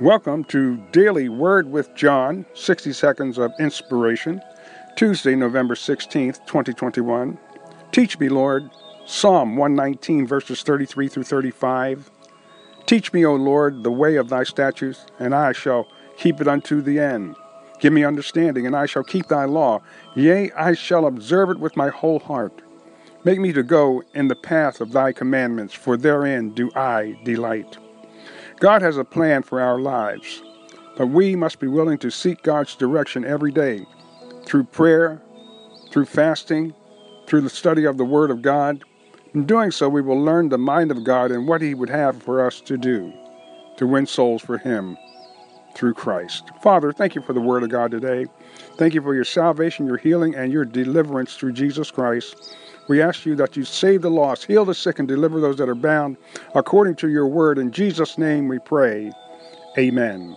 Welcome to Daily Word with John, 60 Seconds of Inspiration, Tuesday, November 16th, 2021. Teach me, Lord, Psalm 119, verses 33 through 35. Teach me, O Lord, the way of thy statutes, and I shall keep it unto the end. Give me understanding, and I shall keep thy law. Yea, I shall observe it with my whole heart. Make me to go in the path of thy commandments, for therein do I delight. God has a plan for our lives, but we must be willing to seek God's direction every day through prayer, through fasting, through the study of the Word of God. In doing so, we will learn the mind of God and what He would have for us to do to win souls for Him through Christ. Father, thank you for the Word of God today. Thank you for your salvation, your healing, and your deliverance through Jesus Christ. We ask you that you save the lost, heal the sick, and deliver those that are bound according to your word. In Jesus' name we pray. Amen.